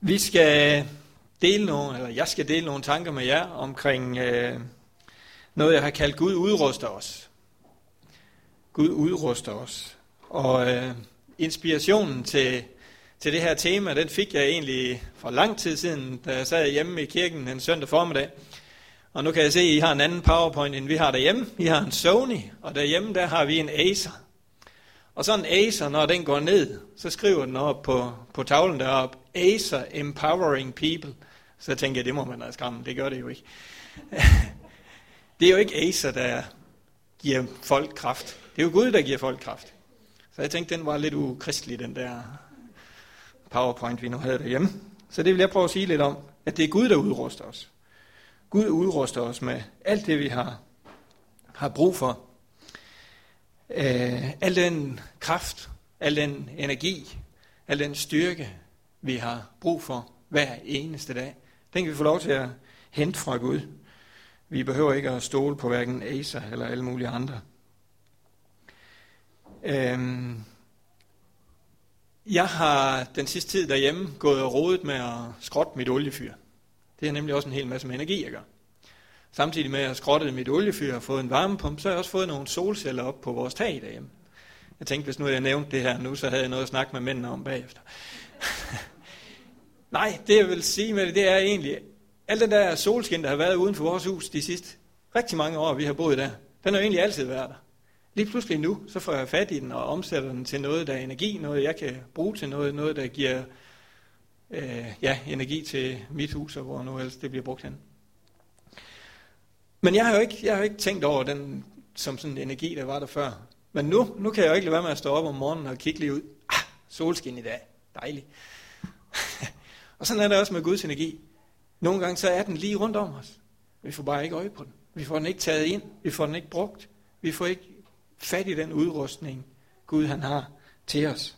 Vi skal dele nogle, eller jeg skal dele nogle tanker med jer omkring øh, noget, jeg har kaldt Gud udruster os. Gud udruster os. Og øh, inspirationen til, til det her tema, den fik jeg egentlig for lang tid siden, da jeg sad hjemme i kirken en søndag formiddag. Og nu kan jeg se, at I har en anden PowerPoint, end vi har derhjemme. I har en Sony, og derhjemme der har vi en Acer. Og så en Acer, når den går ned, så skriver den op på, på tavlen deroppe, Acer Empowering People. Så jeg tænker, det må man have skræmme, det gør det jo ikke. det er jo ikke Acer, der giver folk kraft. Det er jo Gud, der giver folk kraft. Så jeg tænkte, den var lidt ukristelig, den der PowerPoint, vi nu havde derhjemme. Så det vil jeg prøve at sige lidt om, at det er Gud, der udruster os. Gud udruster os med alt det, vi har, har brug for. Øh, al den kraft, al den energi, al den styrke, vi har brug for hver eneste dag, den kan vi få lov til at hente fra Gud. Vi behøver ikke at stole på hverken Acer eller alle mulige andre. Øhm, jeg har den sidste tid derhjemme gået og rodet med at skrotte mit oliefyr. Det er nemlig også en hel masse med energi, jeg gør. Samtidig med at jeg skrottede mit oliefyr og fået en varmepumpe, så har jeg også fået nogle solceller op på vores tag derhjemme. Jeg tænkte, hvis nu jeg nævnte det her nu, så havde jeg noget at snakke med mændene om bagefter. Nej, det jeg vil sige med det, det er egentlig, al den der solskin, der har været uden for vores hus de sidste rigtig mange år, vi har boet der, den har jo egentlig altid været der. Lige pludselig nu, så får jeg fat i den og omsætter den til noget, der er energi, noget jeg kan bruge til noget, noget der giver øh, ja, energi til mit hus, og hvor nu ellers det bliver brugt hen. Men jeg har jo ikke, jeg har jo ikke tænkt over den som sådan en energi, der var der før. Men nu, nu kan jeg jo ikke lade være med at stå op om morgenen og kigge lige ud. Ah, solskin i dag. Dejligt. og sådan er det også med Guds energi. Nogle gange så er den lige rundt om os. Vi får bare ikke øje på den. Vi får den ikke taget ind. Vi får den ikke brugt. Vi får ikke fat i den udrustning, Gud han har til os.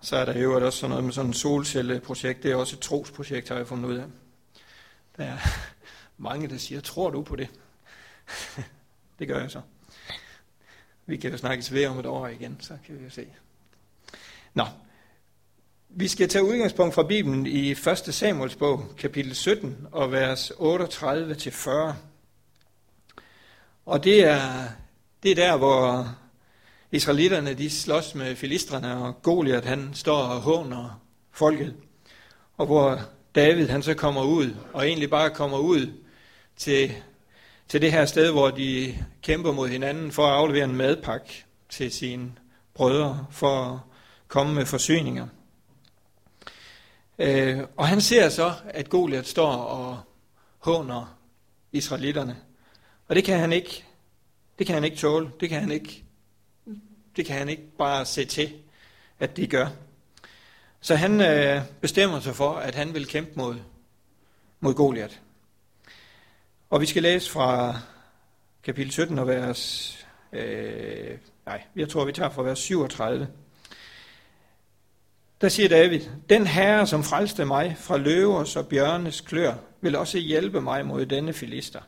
Så er der jo også sådan noget med sådan et solcelleprojekt. Det er også et trosprojekt, har jeg fundet ud af. Der er mange, der siger, tror du på det? det gør jeg så. Vi kan jo snakkes ved om et år igen, så kan vi jo se. Nå, vi skal tage udgangspunkt fra Bibelen i 1. Samuels bog, kapitel 17 og vers 38-40. Og det er, det er der, hvor Israelitterne de slås med filistrene, og Goliat han står og håner folket. Og hvor David han så kommer ud, og egentlig bare kommer ud til, til det her sted, hvor de kæmper mod hinanden for at aflevere en madpakke til sine brødre, for at komme med forsyninger. Øh, og han ser så, at Goliat står og håner israelitterne. Og det kan han ikke, det kan han ikke tåle. Det kan han ikke, det kan han ikke bare se til, at de gør. Så han øh, bestemmer sig for, at han vil kæmpe mod, mod Goliat. Og vi skal læse fra kapitel 17 og vers... Øh, nej, jeg tror, vi tager fra vers 37. Der siger David, Den herre, som frelste mig fra løvers og bjørnes klør, vil også hjælpe mig mod denne filister.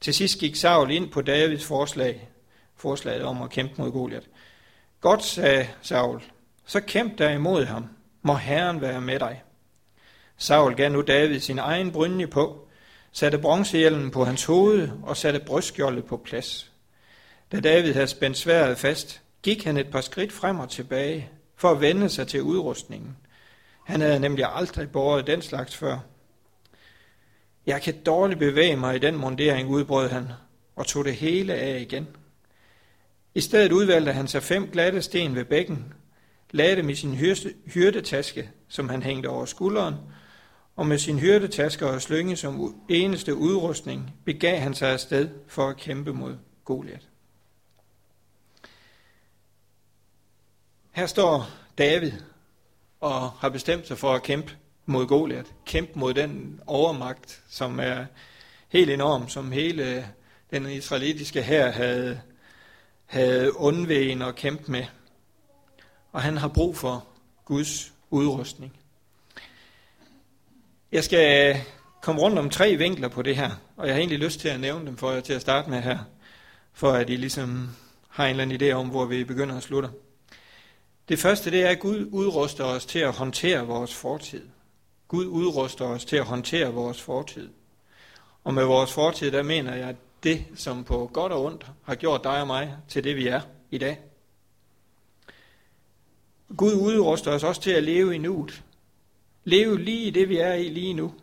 Til sidst gik Saul ind på Davids forslag, forslaget om at kæmpe mod Goliat. Godt, sagde Saul, så kæmp der imod ham. Må Herren være med dig. Saul gav nu David sin egen brynje på, satte bronzehjelmen på hans hoved og satte brystskjoldet på plads. Da David havde spændt sværet fast, gik han et par skridt frem og tilbage for at vende sig til udrustningen. Han havde nemlig aldrig båret den slags før. Jeg kan dårligt bevæge mig i den mundering, udbrød han, og tog det hele af igen. I stedet udvalgte han sig fem glatte sten ved bækken, lagde dem i sin hyrdetaske, som han hængte over skulderen, og med sin hyrdetaske og slynge som eneste udrustning begav han sig afsted for at kæmpe mod Goliat. Her står David og har bestemt sig for at kæmpe mod Goliat. Kæmpe mod den overmagt, som er helt enorm, som hele den israelitiske her havde, havde undvægen at kæmpe med. Og han har brug for Guds udrustning. Jeg skal komme rundt om tre vinkler på det her, og jeg har egentlig lyst til at nævne dem for jer til at starte med her, for at I ligesom har en eller anden idé om, hvor vi begynder og slutter. Det første, det er, at Gud udruster os til at håndtere vores fortid. Gud udruster os til at håndtere vores fortid. Og med vores fortid, der mener jeg det, som på godt og ondt har gjort dig og mig til det, vi er i dag. Gud udruster os også til at leve i nuet. Leve lige det, vi er i lige nu.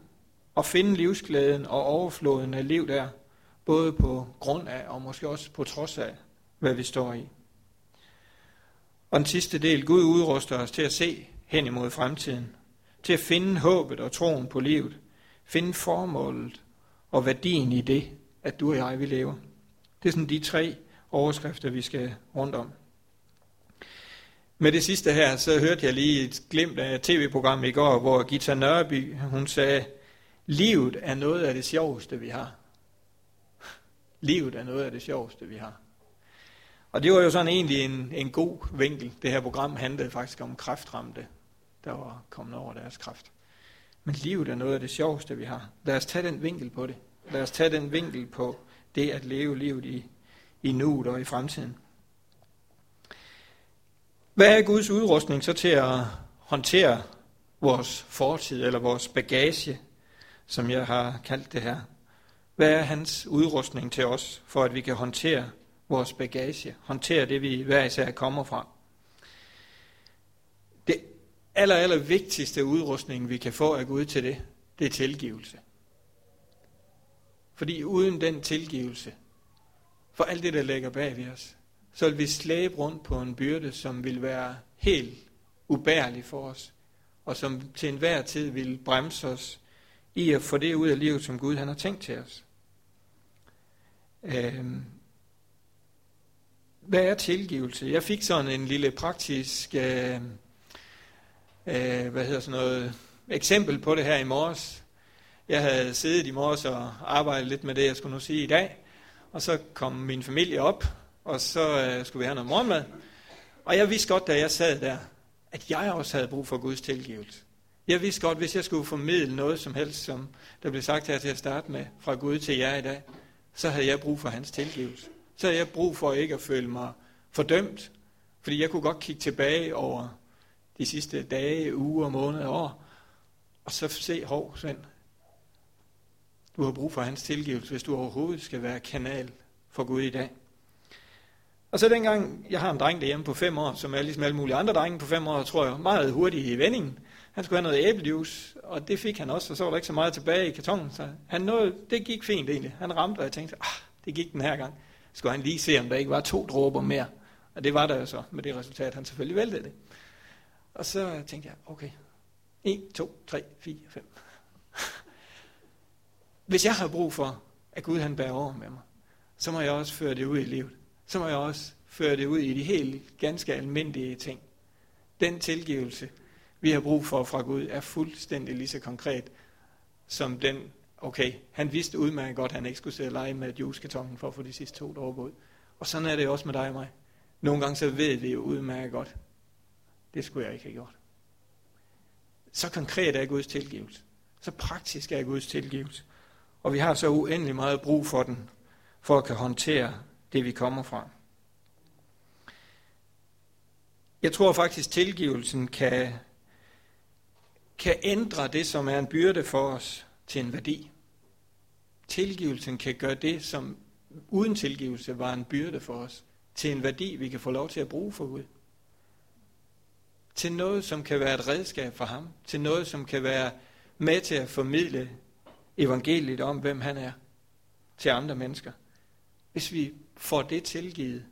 Og finde livsglæden og overfloden af liv der. Både på grund af og måske også på trods af, hvad vi står i. Og den sidste del, Gud udruster os til at se hen imod fremtiden. Til at finde håbet og troen på livet. Finde formålet og værdien i det, at du og jeg, vi lever. Det er sådan de tre overskrifter, vi skal rundt om. Med det sidste her, så hørte jeg lige et glimt af tv-program i går, hvor Gita Nørby, hun sagde, livet er noget af det sjoveste, vi har. Livet er noget af det sjoveste, vi har. Og det var jo sådan egentlig en, en god vinkel. Det her program handlede faktisk om kræftramte, der var kommet over deres kræft. Men livet er noget af det sjoveste, vi har. Lad os tage den vinkel på det. Lad os tage den vinkel på det at leve livet i, i nuet og i fremtiden. Hvad er Guds udrustning så til at håndtere vores fortid eller vores bagage, som jeg har kaldt det her? Hvad er hans udrustning til os, for at vi kan håndtere vores bagage, håndtere det, vi hver især kommer fra? Det aller, aller vigtigste udrustning, vi kan få af Gud til det, det er tilgivelse. Fordi uden den tilgivelse, for alt det, der ligger bag ved os, så vil vi slæbe rundt på en byrde, som vil være helt ubærlig for os, og som til enhver tid vil bremse os i at få det ud af livet, som Gud han har tænkt til os. Øhm. Hvad er tilgivelse? Jeg fik sådan en lille praktisk øh, øh, hvad hedder sådan noget, eksempel på det her i morges. Jeg havde siddet i morges og arbejdet lidt med det, jeg skulle nu sige i dag. Og så kom min familie op, og så øh, skulle vi have noget morgenmad. Og jeg vidste godt, da jeg sad der, at jeg også havde brug for Guds tilgivelse. Jeg vidste godt, hvis jeg skulle formidle noget som helst, som der blev sagt her til at starte med, fra Gud til jer i dag, så havde jeg brug for hans tilgivelse. Så havde jeg brug for ikke at føle mig fordømt, fordi jeg kunne godt kigge tilbage over de sidste dage, uger, måneder, år, og så se, hov, Svend, du har brug for hans tilgivelse, hvis du overhovedet skal være kanal for Gud i dag. Og så dengang, jeg har en dreng derhjemme på fem år, som er ligesom alle mulige andre drenge på fem år, tror jeg, meget hurtigt i vendingen. Han skulle have noget æblejuice, og det fik han også, og så var der ikke så meget tilbage i kartongen. Så han nåede, det gik fint egentlig. Han ramte, og jeg tænkte, ah, det gik den her gang. Skulle han lige se, om der ikke var to dråber mere. Og det var der jo så, med det resultat, han selvfølgelig væltede det. Og så tænkte jeg, okay, 1, 2, 3, 4, 5. Hvis jeg har brug for, at Gud han bærer over med mig, så må jeg også føre det ud i livet. Så må jeg også føre det ud i de helt ganske almindelige ting. Den tilgivelse, vi har brug for fra Gud, er fuldstændig lige så konkret som den, okay, han vidste udmærket godt, at han ikke skulle sidde og lege med juicekartongen for at få de sidste to dråber ud. Og sådan er det også med dig og mig. Nogle gange så ved vi jo udmærket godt, det skulle jeg ikke have gjort. Så konkret er Guds tilgivelse. Så praktisk er Guds tilgivelse. Og vi har så uendelig meget brug for den, for at kan håndtere det, vi kommer fra. Jeg tror faktisk, tilgivelsen kan, kan ændre det, som er en byrde for os, til en værdi. Tilgivelsen kan gøre det, som uden tilgivelse var en byrde for os, til en værdi, vi kan få lov til at bruge for Gud. Til noget, som kan være et redskab for ham. Til noget, som kan være med til at formidle evangeliet om, hvem han er til andre mennesker. Hvis vi får det tilgivet,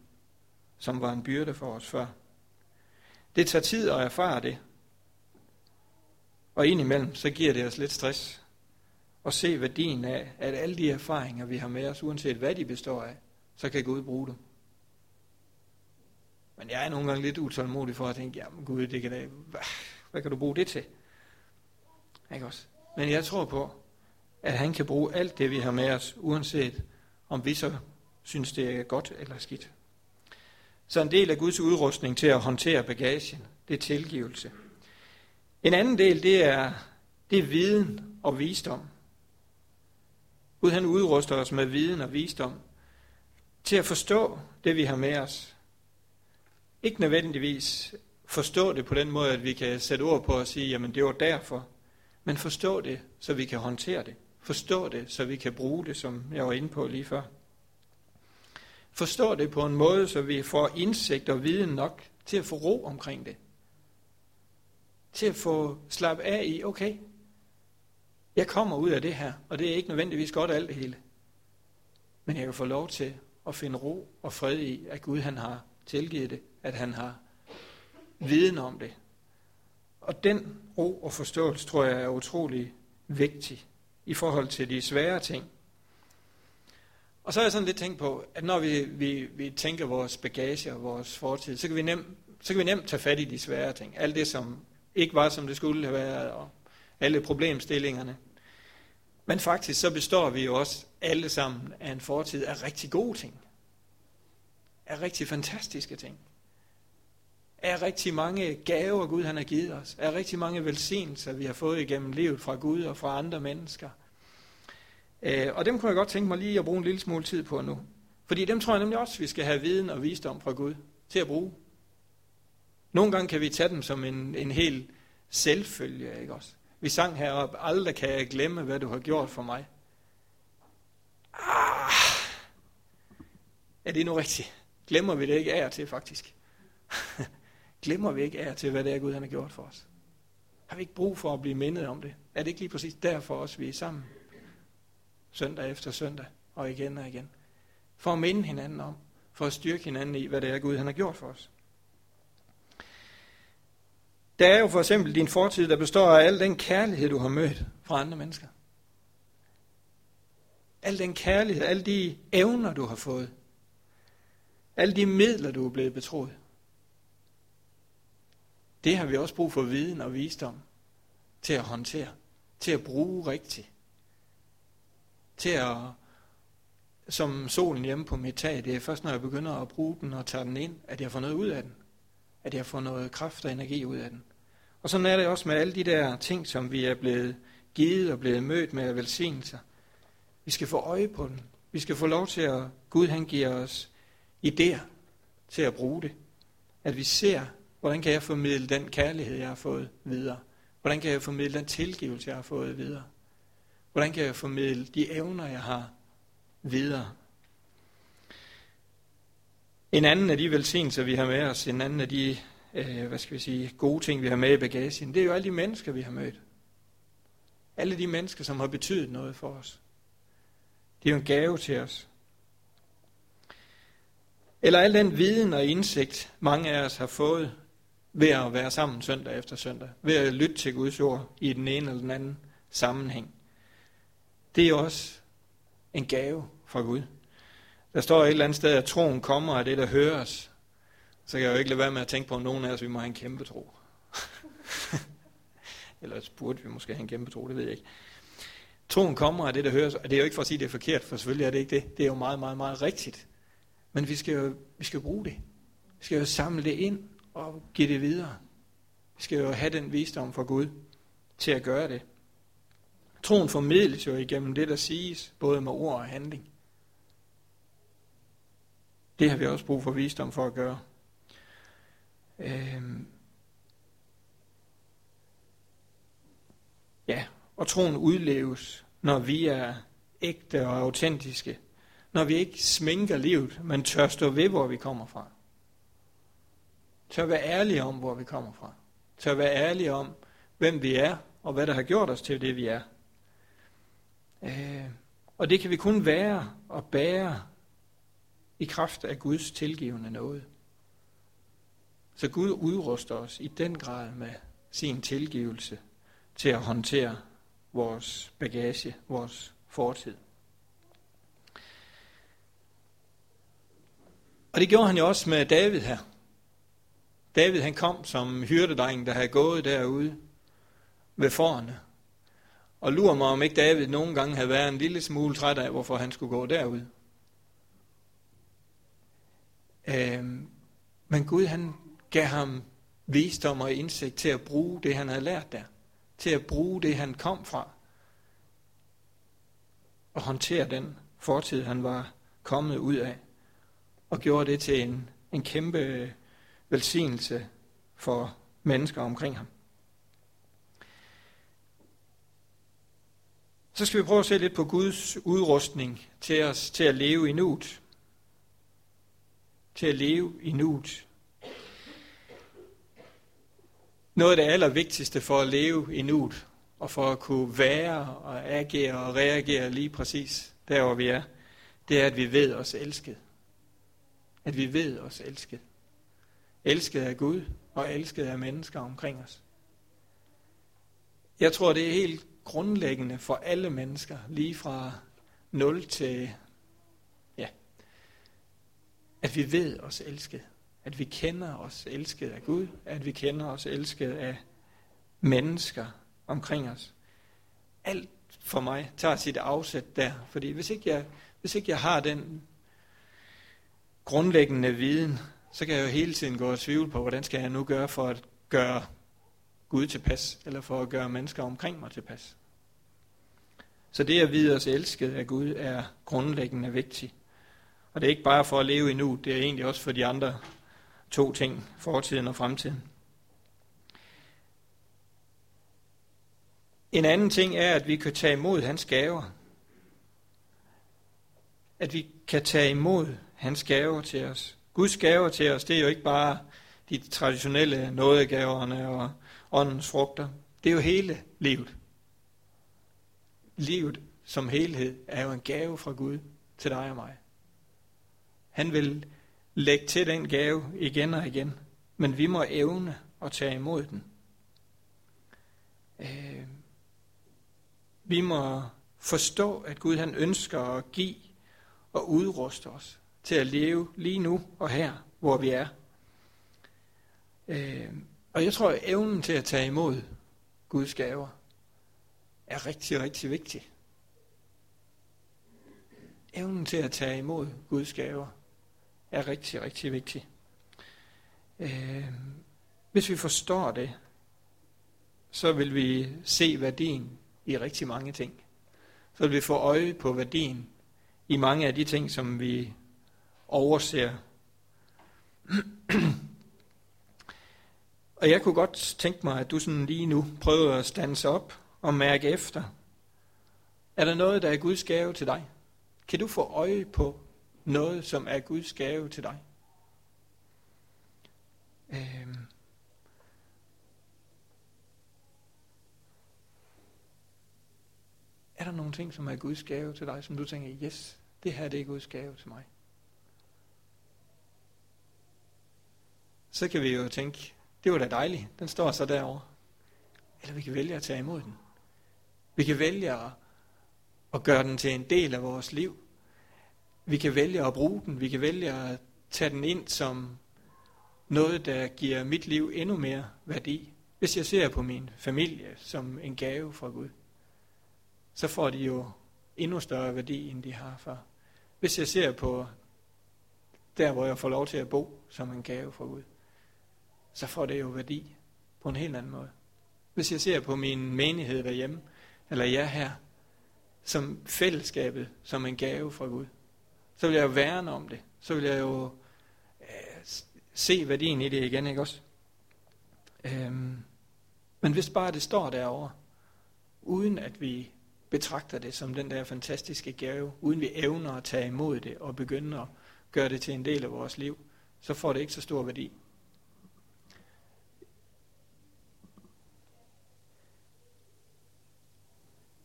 som var en byrde for os før. Det tager tid at erfare det. Og indimellem, så giver det os lidt stress. at se værdien af, at alle de erfaringer, vi har med os, uanset hvad de består af, så kan Gud bruge dem. Men jeg er nogle gange lidt utålmodig for at tænke, jamen Gud, det kan da, hvad, hvad kan du bruge det til? Ikke også? Men jeg tror på, at han kan bruge alt det, vi har med os, uanset om vi så synes, det er godt eller skidt. Så en del af Guds udrustning til at håndtere bagagen, det er tilgivelse. En anden del, det er, det er viden og visdom. Gud han udruster os med viden og visdom til at forstå det, vi har med os. Ikke nødvendigvis forstå det på den måde, at vi kan sætte ord på og sige, jamen det var derfor. Men forstå det, så vi kan håndtere det. Forstå det, så vi kan bruge det, som jeg var inde på lige før. Forstå det på en måde, så vi får indsigt og viden nok til at få ro omkring det. Til at få slappet af i, okay, jeg kommer ud af det her, og det er ikke nødvendigvis godt alt det hele. Men jeg kan få lov til at finde ro og fred i, at Gud han har tilgivet det, at han har viden om det. Og den ro og forståelse, tror jeg, er utrolig vigtig i forhold til de svære ting. Og så har jeg sådan lidt tænkt på, at når vi, vi, vi tænker vores bagage og vores fortid, så kan, vi nem, så kan vi nemt tage fat i de svære ting. Alt det, som ikke var, som det skulle have været, og alle problemstillingerne. Men faktisk så består vi jo også alle sammen af en fortid af rigtig gode ting. Af rigtig fantastiske ting. Af rigtig mange gaver, Gud han har givet os. Af rigtig mange velsignelser, vi har fået igennem livet fra Gud og fra andre mennesker. Øh, og dem kunne jeg godt tænke mig lige at bruge en lille smule tid på nu. Fordi dem tror jeg nemlig også, vi skal have viden og visdom fra Gud til at bruge. Nogle gange kan vi tage dem som en, en hel selvfølge, ikke også? Vi sang heroppe, aldrig kan jeg glemme, hvad du har gjort for mig. Ah, er det nu rigtigt? Glemmer vi det ikke af til, faktisk? Glemmer vi ikke af til, hvad det er, Gud han har gjort for os? Har vi ikke brug for at blive mindet om det? Er det ikke lige præcis derfor også, vi er sammen? Søndag efter søndag, og igen og igen. For at minde hinanden om, for at styrke hinanden i, hvad det er, Gud han har gjort for os. Der er jo for eksempel din fortid, der består af al den kærlighed, du har mødt fra andre mennesker. Al den kærlighed, alle de evner, du har fået. Alle de midler, du er blevet betroet. Det har vi også brug for viden og visdom til at håndtere, til at bruge rigtigt. Til at, som solen hjemme på mit tag, det er først, når jeg begynder at bruge den og tage den ind, at jeg får noget ud af den. At jeg får noget kraft og energi ud af den. Og sådan er det også med alle de der ting, som vi er blevet givet og blevet mødt med af velsignelser. Vi skal få øje på den. Vi skal få lov til at, Gud han giver os idéer til at bruge det. At vi ser, hvordan kan jeg formidle den kærlighed, jeg har fået videre. Hvordan kan jeg formidle den tilgivelse, jeg har fået videre. Hvordan kan jeg formidle de evner, jeg har videre. En anden af de velsignelser, vi har med os, en anden af de øh, hvad skal vi sige, gode ting, vi har med i bagagen, det er jo alle de mennesker, vi har mødt. Alle de mennesker, som har betydet noget for os. Det er jo en gave til os. Eller al den viden og indsigt, mange af os har fået ved at være sammen søndag efter søndag, ved at lytte til Guds ord i den ene eller den anden sammenhæng. Det er også en gave fra Gud. Der står et eller andet sted, at troen kommer af det, der høres, så kan jeg jo ikke lade være med at tænke på, at nogen af os vi må have en kæmpe tro. Eller burde vi måske have en kæmpe tro, det ved jeg ikke. Troen kommer af det, der høres, og det er jo ikke for at sige, at det er forkert, for selvfølgelig er det ikke det. Det er jo meget, meget, meget rigtigt. Men vi skal jo vi skal bruge det. Vi skal jo samle det ind og give det videre. Vi skal jo have den visdom fra Gud til at gøre det. Troen formidles jo igennem det, der siges, både med ord og handling. Det har vi også brug for visdom for at gøre. Øhm, ja, og troen udleves, når vi er ægte og autentiske. Når vi ikke sminker livet, men tør stå ved, hvor vi kommer fra. Tør være ærlige om, hvor vi kommer fra. Tør være ærlige om, hvem vi er, og hvad der har gjort os til det, vi er. Øh, og det kan vi kun være og bære i kraft af Guds tilgivende noget. Så Gud udruster os i den grad med sin tilgivelse til at håndtere vores bagage, vores fortid. Og det gjorde han jo også med David her. David han kom som hyrdedreng, der havde gået derude ved forerne. Og lurer mig, om ikke David nogen gange havde været en lille smule træt af, hvorfor han skulle gå derud. Øhm, men Gud han gav ham visdom og indsigt til at bruge det, han havde lært der. Til at bruge det, han kom fra. Og håndtere den fortid, han var kommet ud af. Og gjorde det til en, en kæmpe velsignelse for mennesker omkring ham. Så skal vi prøve at se lidt på Guds udrustning til os til at leve i nuet. Til at leve i nuet. Noget af det allervigtigste for at leve i nuet, og for at kunne være og agere og reagere lige præcis der, hvor vi er, det er, at vi ved os elsket. At vi ved os elsket. Elsket af Gud og elsket af mennesker omkring os. Jeg tror, det er helt grundlæggende for alle mennesker, lige fra 0 til, ja, at vi ved os elsket. At vi kender os elsket af Gud, at vi kender os elsket af mennesker omkring os. Alt for mig tager sit afsæt der, fordi hvis ikke jeg, hvis ikke jeg har den grundlæggende viden, så kan jeg jo hele tiden gå og tvivle på, hvordan skal jeg nu gøre for at gøre Gud tilpas, eller for at gøre mennesker omkring mig tilpas. Så det at vide os elsket af Gud er grundlæggende vigtigt. Og det er ikke bare for at leve endnu, det er egentlig også for de andre to ting, fortiden og fremtiden. En anden ting er, at vi kan tage imod hans gaver. At vi kan tage imod hans gaver til os. Guds gaver til os, det er jo ikke bare de traditionelle nådegaverne og åndens frugter. Det er jo hele livet. Livet som helhed er jo en gave fra Gud til dig og mig. Han vil lægge til den gave igen og igen, men vi må evne at tage imod den. Øh, vi må forstå, at Gud han ønsker at give og udruste os til at leve lige nu og her, hvor vi er. Øh, og jeg tror, at evnen til at tage imod Guds gaver er rigtig, rigtig vigtig. Evnen til at tage imod Guds gaver er rigtig, rigtig vigtig. Øh, hvis vi forstår det, så vil vi se værdien i rigtig mange ting. Så vil vi få øje på værdien i mange af de ting, som vi overser. og jeg kunne godt tænke mig, at du sådan lige nu prøver at stanse op og mærke efter. Er der noget, der er Guds gave til dig? Kan du få øje på noget, som er Guds gave til dig? Øhm. Er der nogle ting, som er Guds gave til dig, som du tænker, yes, det her det er Guds gave til mig? Så kan vi jo tænke, det var da dejligt, den står så derovre. Eller vi kan vælge at tage imod den. Vi kan vælge at, at gøre den til en del af vores liv. Vi kan vælge at bruge den. Vi kan vælge at tage den ind som noget, der giver mit liv endnu mere værdi. Hvis jeg ser på min familie som en gave fra Gud, så får de jo endnu større værdi, end de har før. Hvis jeg ser på der, hvor jeg får lov til at bo som en gave fra Gud, så får det jo værdi på en helt anden måde. Hvis jeg ser på min menighed derhjemme, eller jer her, som fællesskabet, som en gave fra Gud, så vil jeg jo værne om det. Så vil jeg jo øh, se værdien i det igen, ikke også? Øhm, men hvis bare det står derovre, uden at vi betragter det som den der fantastiske gave, uden vi evner at tage imod det og begynde at gøre det til en del af vores liv, så får det ikke så stor værdi.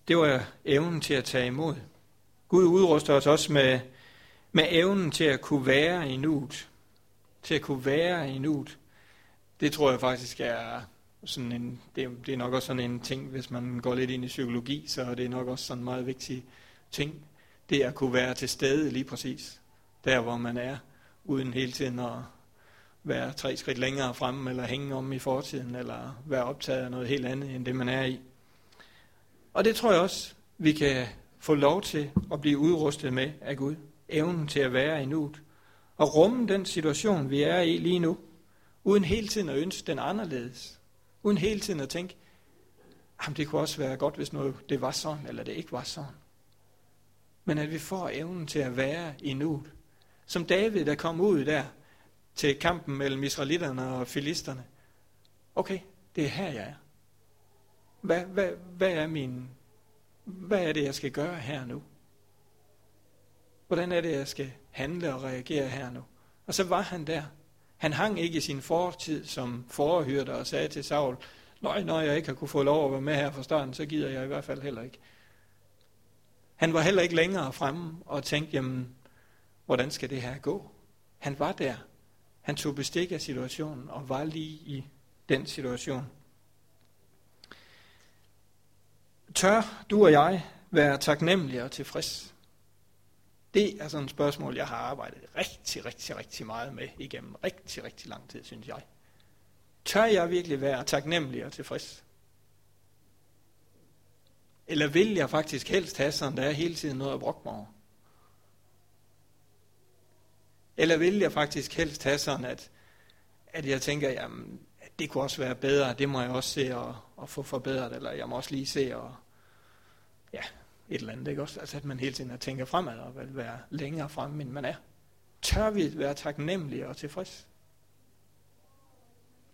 Det var evnen til at tage imod. Gud udruster os også med, med evnen til at kunne være i nuet. Til at kunne være i nuet. Det tror jeg faktisk er sådan en, det, det er nok også sådan en ting, hvis man går lidt ind i psykologi, så det er nok også sådan en meget vigtig ting. Det at kunne være til stede lige præcis, der hvor man er, uden hele tiden at være tre skridt længere fremme, eller hænge om i fortiden, eller være optaget af noget helt andet, end det man er i. Og det tror jeg også, vi kan få lov til at blive udrustet med af Gud. Evnen til at være i nuet. Og rumme den situation, vi er i lige nu, uden hele tiden at ønske den anderledes. Uden hele tiden at tænke, jamen det kunne også være godt, hvis noget, det var sådan, eller det ikke var sådan. Men at vi får evnen til at være i nuet. Som David, der kom ud der til kampen mellem israelitterne og filisterne, okay, det er her, jeg er. Hvad, hvad, hvad er min, hvad er det, jeg skal gøre her nu? Hvordan er det, jeg skal handle og reagere her nu? Og så var han der. Han hang ikke i sin fortid som forhyrte og sagde til Saul, Nej, når jeg ikke har kunne få lov at være med her fra starten, så gider jeg i hvert fald heller ikke. Han var heller ikke længere fremme og tænkte, jamen, hvordan skal det her gå? Han var der. Han tog bestik af situationen og var lige i den situation. Tør du og jeg være taknemmelige og tilfreds? Det er sådan et spørgsmål, jeg har arbejdet rigtig, rigtig, rigtig meget med igennem rigtig, rigtig lang tid, synes jeg. Tør jeg virkelig være taknemmelig og tilfreds? Eller vil jeg faktisk helst have sådan, der er hele tiden noget at brokke mig over? Eller vil jeg faktisk helst have sådan, at, at jeg tænker, jamen, det kunne også være bedre, det må jeg også se og, og få forbedret, eller jeg må også lige se og, ja, et eller andet, ikke også? Altså, at man hele tiden tænker fremad og vil være længere fremme, end man er. Tør vi være taknemmelige og tilfreds?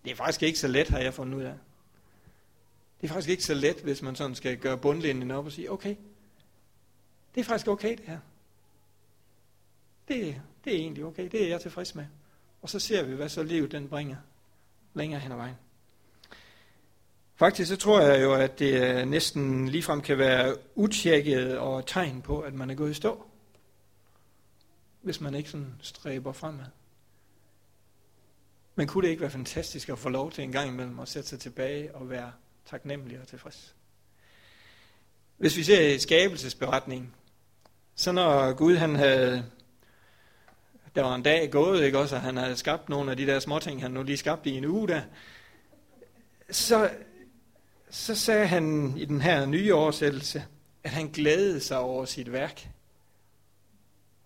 Det er faktisk ikke så let, har jeg fundet ud af. Det er faktisk ikke så let, hvis man sådan skal gøre bundlinjen op og sige, okay, det er faktisk okay det her. Det, det er egentlig okay, det er jeg tilfreds med. Og så ser vi, hvad så livet den bringer længere hen ad vejen. Faktisk så tror jeg jo, at det øh, næsten ligefrem kan være utjekket og tegn på, at man er gået i stå. Hvis man ikke sådan stræber fremad. Men kunne det ikke være fantastisk at få lov til en gang imellem at sætte sig tilbage og være taknemmelig og tilfreds? Hvis vi ser skabelsesberetningen, så når Gud han havde, der var en dag gået, ikke også, og han havde skabt nogle af de der småting, han nu lige skabte i en uge der, så, så sagde han i den her nye oversættelse, at han glædede sig over sit værk.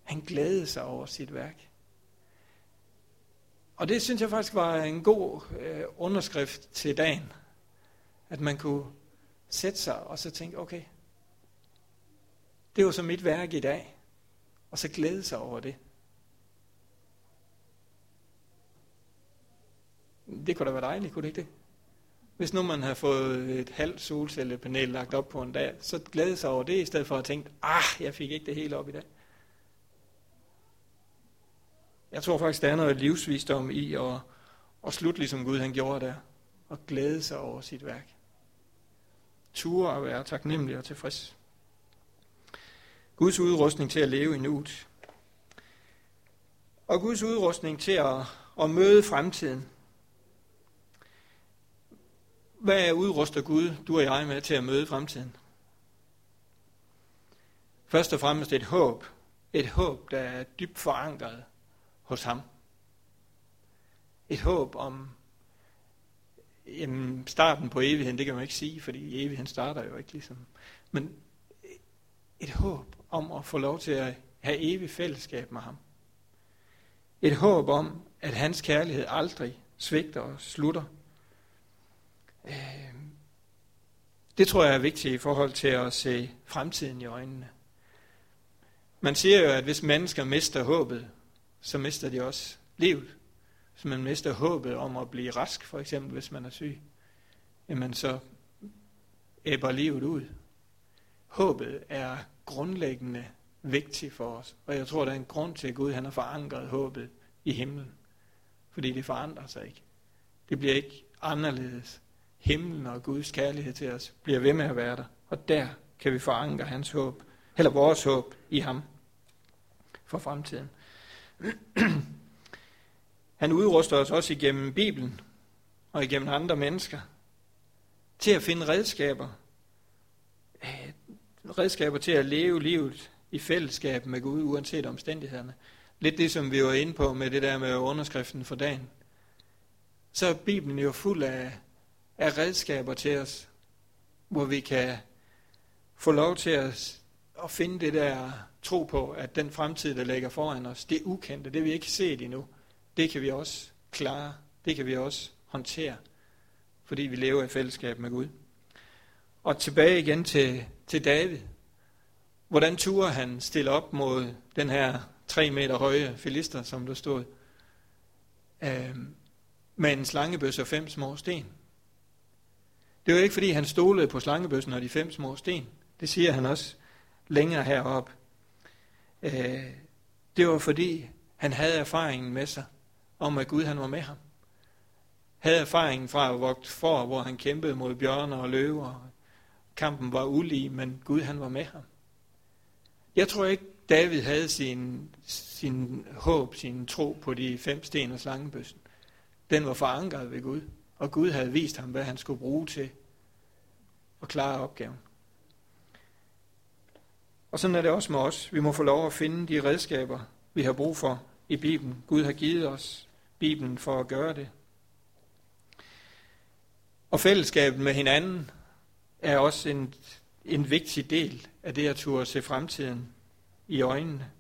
Han glædede sig over sit værk. Og det synes jeg faktisk var en god øh, underskrift til dagen. At man kunne sætte sig og så tænke, okay, det var så mit værk i dag. Og så glæde sig over det. Det kunne da være dejligt, kunne det ikke det? Hvis nu man har fået et halvt solcellepanel lagt op på en dag, så glæde sig over det, i stedet for at tænke, ah, jeg fik ikke det hele op i dag. Jeg tror faktisk, der er noget livsvisdom i at, at slutte ligesom Gud han gjorde der, og glæde sig over sit værk. Ture at være taknemmelig og tilfreds. Guds udrustning til at leve i nuet. Og Guds udrustning til at, at møde fremtiden. Hvad er udruster Gud, du og jeg, med til at møde fremtiden? Først og fremmest et håb. Et håb, der er dybt forankret hos ham. Et håb om jamen, starten på evigheden, det kan man ikke sige, fordi evigheden starter jo ikke ligesom. Men et håb om at få lov til at have evig fællesskab med ham. Et håb om, at hans kærlighed aldrig svigter og slutter. Øhm, det tror jeg er vigtigt i forhold til at se fremtiden i øjnene. Man siger jo, at hvis mennesker mister håbet, så mister de også livet. Hvis man mister håbet om at blive rask, for eksempel hvis man er syg, jamen så æbber livet ud. Håbet er grundlæggende vigtigt for os, og jeg tror, der er en grund til, at Gud han har forankret håbet i himlen. Fordi det forandrer sig ikke. Det bliver ikke anderledes. Himlen og Guds kærlighed til os bliver ved med at være der, og der kan vi forankre hans håb, eller vores håb i ham for fremtiden. Han udruster os også igennem Bibelen og igennem andre mennesker til at finde redskaber. Øh, redskaber til at leve livet i fællesskab med Gud, uanset omstændighederne. Lidt det, som vi var inde på med det der med underskriften for dagen. Så er Bibelen jo fuld af, er redskaber til os, hvor vi kan få lov til at, at finde det der tro på, at den fremtid, der ligger foran os, det ukendte, det vi ikke set endnu, det kan vi også klare, det kan vi også håndtere, fordi vi lever i fællesskab med Gud. Og tilbage igen til, til David. Hvordan turer han stille op mod den her tre meter høje filister, som der stod, øh, med en slangebøs og fem små sten? Det var ikke, fordi han stolede på slangebøssen og de fem små sten. Det siger han også længere herop. Øh, det var, fordi han havde erfaringen med sig om, at Gud han var med ham. Havde erfaringen fra at vogte for, hvor han kæmpede mod bjørner og løver. Kampen var ulig, men Gud han var med ham. Jeg tror ikke, David havde sin, sin håb, sin tro på de fem sten og slangebøssen. Den var forankret ved Gud, og Gud havde vist ham, hvad han skulle bruge til at klare opgaven. Og sådan er det også med os. Vi må få lov at finde de redskaber, vi har brug for i Bibelen. Gud har givet os Bibelen for at gøre det. Og fællesskabet med hinanden er også en, en vigtig del af det at turde se fremtiden i øjnene.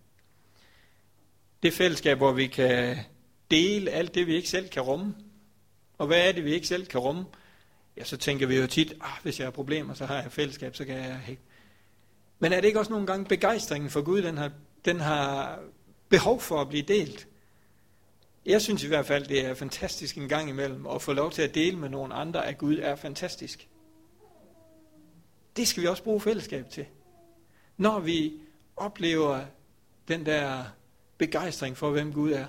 Det fællesskab, hvor vi kan dele alt det, vi ikke selv kan rumme. Og hvad er det, vi ikke selv kan rumme? Ja, så tænker vi jo tit, ah, hvis jeg har problemer, så har jeg fællesskab, så kan jeg ikke. Men er det ikke også nogle gange begejstringen for Gud, den har, den har behov for at blive delt? Jeg synes i hvert fald, det er fantastisk en gang imellem at få lov til at dele med nogle andre, at Gud er fantastisk. Det skal vi også bruge fællesskab til. Når vi oplever den der begejstring for, hvem Gud er.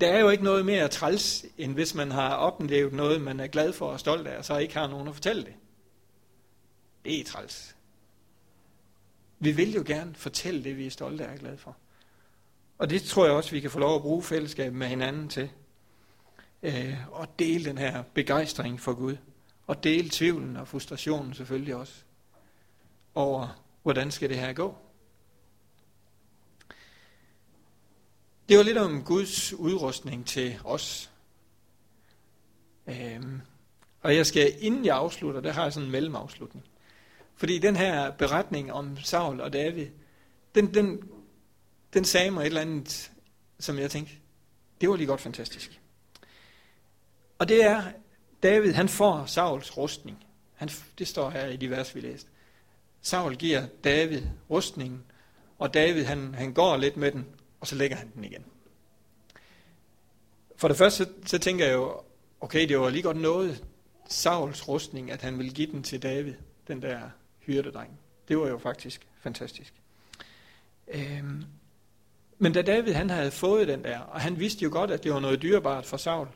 Der er jo ikke noget mere træls, end hvis man har oplevet noget, man er glad for og stolt af, og så ikke har nogen at fortælle det. Det er træls. Vi vil jo gerne fortælle det, vi er stolte af og glade for. Og det tror jeg også, vi kan få lov at bruge fællesskab med hinanden til. Øh, og dele den her begejstring for Gud. Og dele tvivlen og frustrationen selvfølgelig også. Over, hvordan skal det her gå? Det var lidt om Guds udrustning til os. Øhm, og jeg skal, inden jeg afslutter, der har jeg sådan en mellemafslutning. Fordi den her beretning om Saul og David, den, den, den sagde mig et eller andet, som jeg tænkte, det var lige godt fantastisk. Og det er, David han får Sauls rustning. Han, det står her i de vers, vi læste. Saul giver David rustningen, og David han, han går lidt med den, og så lægger han den igen. For det første, så, så tænker jeg jo, okay, det var lige godt noget Sauls rustning, at han ville give den til David, den der hyrdedreng. Det var jo faktisk fantastisk. Øhm, men da David han havde fået den der, og han vidste jo godt, at det var noget dyrebart for Saul,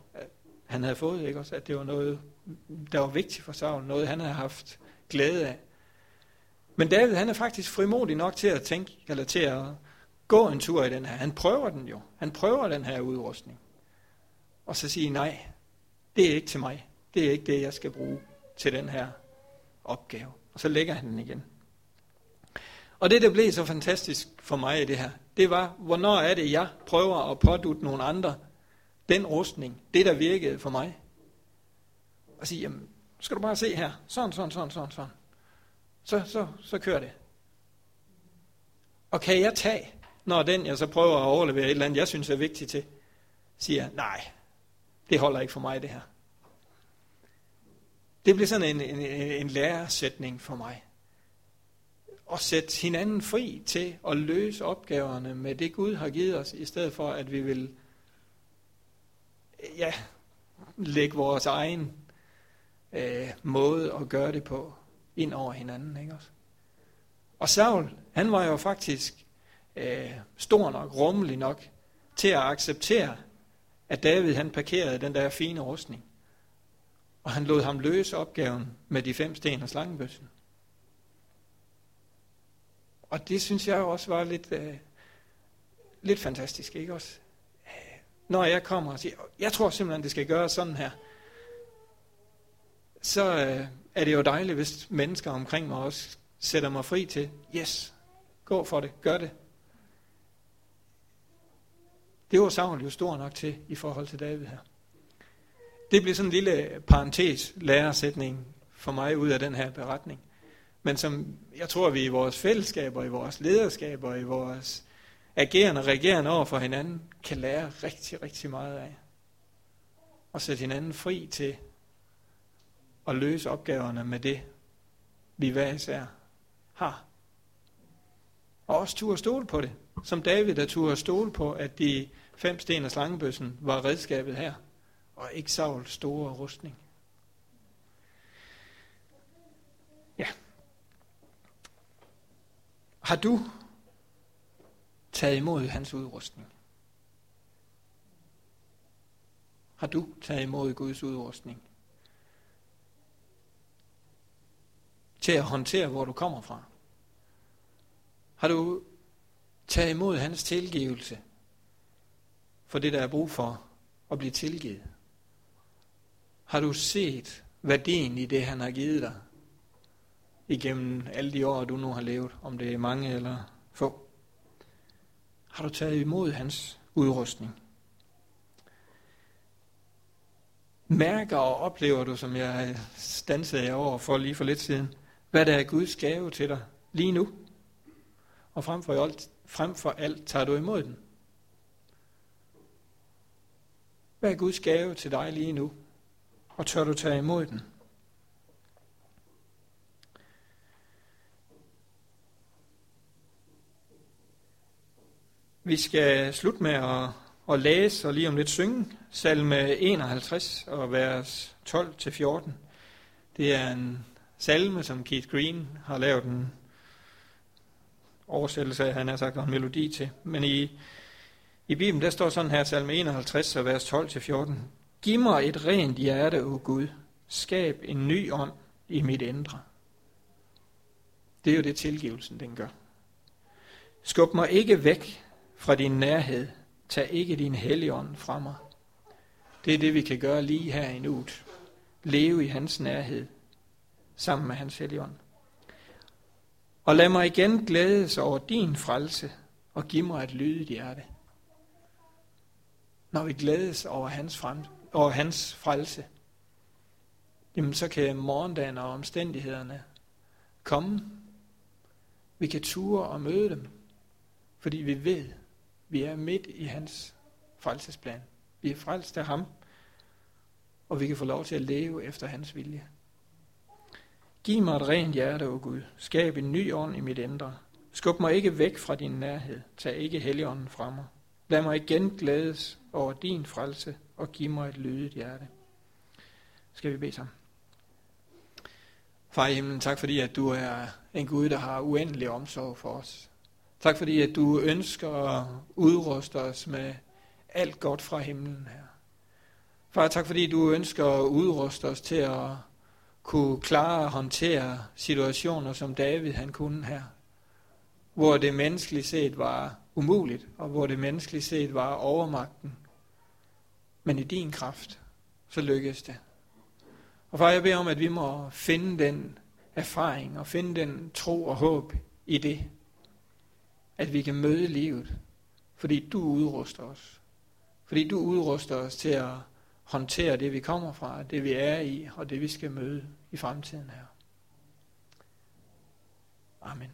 han havde fået, ikke også, at det var noget, der var vigtigt for Saul, noget han havde haft glæde af. Men David han er faktisk frimodig nok til at tænke, eller til at gå en tur i den her. Han prøver den jo. Han prøver den her udrustning. Og så siger nej, det er ikke til mig. Det er ikke det, jeg skal bruge til den her opgave. Og så lægger han den igen. Og det, der blev så fantastisk for mig i det her, det var, hvornår er det, jeg prøver at pådute nogle andre den rustning, det der virkede for mig. Og sige, jamen, skal du bare se her, sådan, sådan, sådan, sådan, sådan. Så, så, så kører det. Og kan jeg tage, når den, jeg så prøver at overlevere et eller andet, jeg synes er vigtigt til, siger, nej, det holder ikke for mig det her. Det bliver sådan en, en, en læresætning for mig. At sætte hinanden fri til at løse opgaverne med det Gud har givet os, i stedet for at vi vil ja, lægge vores egen øh, måde at gøre det på ind over hinanden. Ikke også? Og Saul, han var jo faktisk øh, stor nok, rummelig nok, til at acceptere, at David han parkerede den der fine rustning. Og han lod ham løse opgaven med de fem sten og slangebøssen. Og det synes jeg også var lidt, øh, lidt fantastisk, ikke også? Øh, når jeg kommer og siger, jeg tror simpelthen, det skal gøres sådan her, så øh, er det jo dejligt, hvis mennesker omkring mig også sætter mig fri til, yes, gå for det, gør det. Det var Saul jo stor nok til i forhold til David her. Det blev sådan en lille parentes læresætning for mig ud af den her beretning. Men som jeg tror, vi i vores fællesskaber, i vores lederskaber, i vores agerende og regerende over for hinanden, kan lære rigtig, rigtig meget af. Og sætte hinanden fri til at løse opgaverne med det, vi hver især har. Og også turde stole på det som David, der turde stole på, at de fem sten og slangebøssen var redskabet her, og ikke Sauls store rustning. Ja. Har du taget imod hans udrustning? Har du taget imod Guds udrustning? Til at håndtere, hvor du kommer fra? Har du Tag imod hans tilgivelse for det, der er brug for at blive tilgivet? Har du set værdien i det, han har givet dig igennem alle de år, du nu har levet, om det er mange eller få? Har du taget imod hans udrustning? Mærker og oplever du, som jeg stansede over for lige for lidt siden, hvad der er Guds gave til dig lige nu? Og frem for alt, frem for alt tager du imod den. Hvad er Guds gave til dig lige nu? Og tør du tage imod den? Vi skal slutte med at, at læse og lige om lidt synge salme 51 og vers 12-14. Det er en salme, som Keith Green har lavet en oversættelse af, han har sagt en melodi til. Men i, i Bibelen, der står sådan her, salme 51 vers 12-14. Giv mig et rent hjerte, o Gud. Skab en ny ånd i mit indre. Det er jo det, tilgivelsen den gør. Skub mig ikke væk fra din nærhed. Tag ikke din helligånd fra mig. Det er det, vi kan gøre lige her i nuet. Leve i hans nærhed, sammen med hans helligånd. Og lad mig igen glædes over din frelse, og giv mig et lydigt hjerte. Når vi glædes over hans, frem, over hans frelse, jamen så kan morgendagen og omstændighederne komme. Vi kan ture og møde dem, fordi vi ved, vi er midt i hans frelsesplan. Vi er frelst af ham, og vi kan få lov til at leve efter hans vilje. Giv mig et rent hjerte, o Gud. Skab en ny ånd i mit indre. Skub mig ikke væk fra din nærhed. Tag ikke helligånden fra mig. Lad mig igen glædes over din frelse, og giv mig et lydigt hjerte. Skal vi bede sammen? Far i himlen, tak fordi, at du er en Gud, der har uendelig omsorg for os. Tak fordi, at du ønsker at udruste os med alt godt fra himlen her. Far, tak fordi du ønsker at udruste os til at kunne klare at håndtere situationer, som David han kunne her. Hvor det menneskeligt set var umuligt, og hvor det menneskeligt set var overmagten. Men i din kraft, så lykkedes det. Og far, jeg beder om, at vi må finde den erfaring og finde den tro og håb i det. At vi kan møde livet, fordi du udruster os. Fordi du udruster os til at håndtere det, vi kommer fra, det vi er i, og det vi skal møde i fremtiden her. Amen.